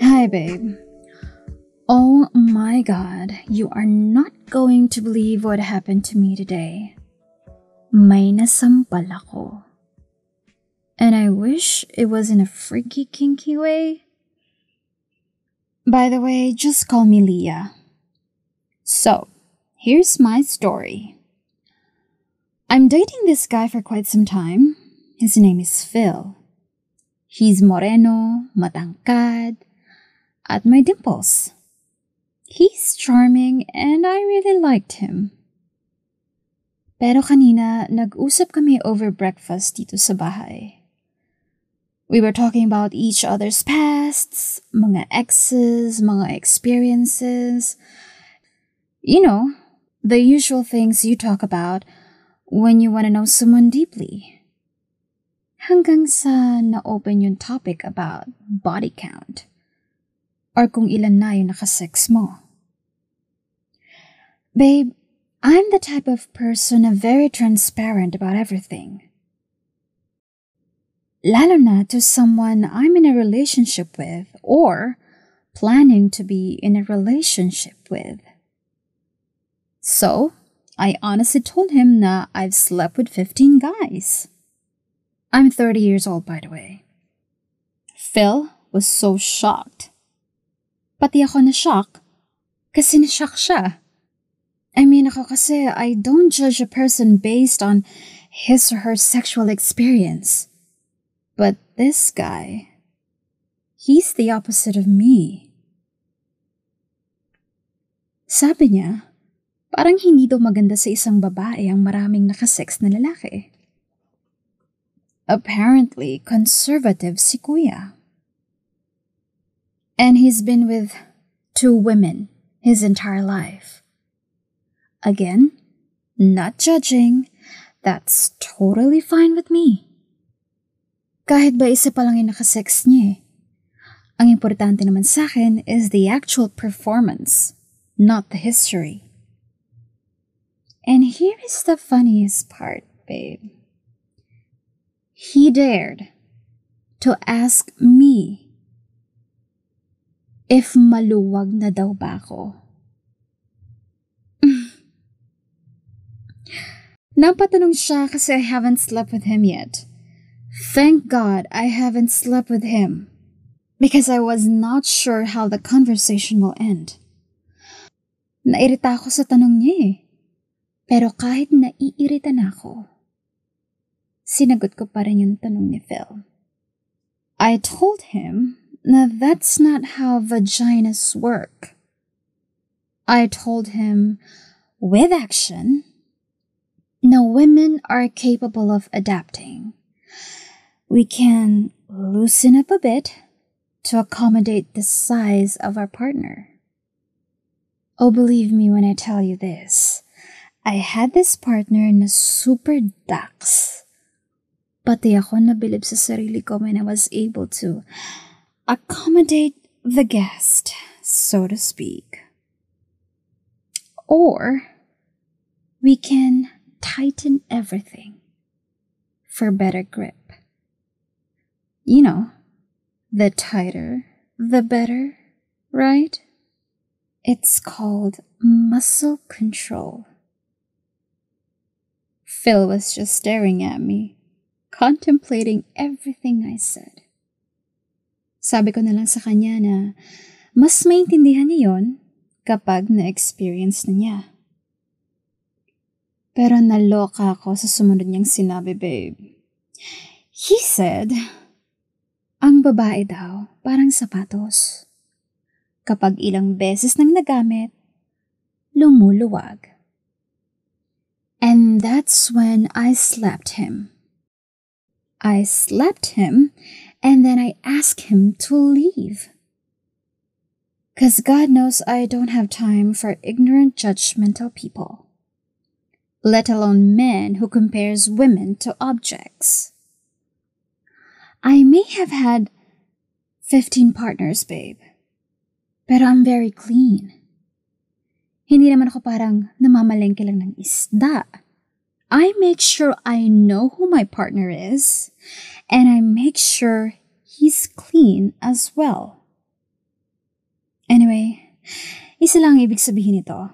Hi, babe. Oh my god, you are not going to believe what happened to me today. May nasampal ako. And I wish it was in a freaky, kinky way. By the way, just call me Lia. So, here's my story. I'm dating this guy for quite some time. His name is Phil. He's moreno, matangkad, at my dimples. He's charming and I really liked him. Pero kanina, nag-usap kami over breakfast dito sa bahay. We were talking about each other's pasts, mga exes, mga experiences. You know, the usual things you talk about when you want to know someone deeply. Hanggang sa na-open yung topic about body count. Or kung ilan na yung nakasex mo. Babe, I'm the type of person na very transparent about everything. Lalo na to someone I'm in a relationship with or planning to be in a relationship with. So, I honestly told him that I've slept with 15 guys. I'm 30 years old, by the way. Phil was so shocked. Pati ako na shock kasi na-shock siya. I mean, ako kasi I don't judge a person based on his or her sexual experience. But this guy, he's the opposite of me. Sabi niya, parang hindi daw maganda sa isang babae ang maraming nakasex na lalaki. Apparently, conservative si kuya. And he's been with two women his entire life. Again, not judging, that's totally fine with me. Kahit ba isa pa lang yung nakasex niya eh. Ang importante naman sa akin is the actual performance, not the history. And here is the funniest part, babe. He dared to ask me if maluwag na daw ba ako. Napatanong siya kasi I haven't slept with him yet. Thank God I haven't slept with him because I was not sure how the conversation will end. Nairita ako sa tanong niya eh. Pero kahit naiirita na ako, sinagot ko pa rin yung tanong ni Phil. I told him that that's not how vaginas work. I told him, with action, no women are capable of adapting we can loosen up a bit to accommodate the size of our partner. Oh, believe me when I tell you this. I had this partner in a super daks. Pati ako nabilib sa sarili ko when I was able to accommodate the guest, so to speak. Or we can tighten everything for better grip. You know, the tighter, the better, right? It's called muscle control. Phil was just staring at me, contemplating everything I said. Sabi ko na lang sa kanya na mas maintindihan niya yon kapag na-experience na niya. Pero naloka ako sa sumunod niyang sinabi, babe. He said Ang babae daw, parang sapatos. Kapag ilang beses nang nagamit, lumuluwag. And that's when I slapped him. I slapped him and then I asked him to leave. Because God knows I don't have time for ignorant, judgmental people, let alone men who compares women to objects. I may have had 15 partners, babe. but I'm very clean. Hindi naman ako parang namamalengke lang ng isda. I make sure I know who my partner is, and I make sure he's clean as well. Anyway, isa lang ibig sabihin nito.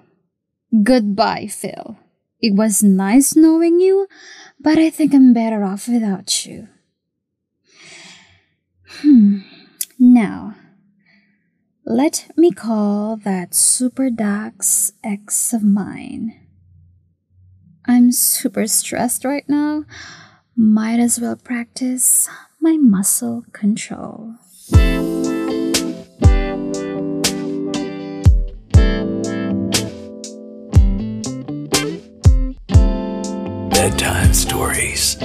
Goodbye, Phil. It was nice knowing you, but I think I'm better off without you. Hmm. Now, let me call that Super Daks ex of mine. I'm super stressed right now. Might as well practice my muscle control. Bedtime Stories.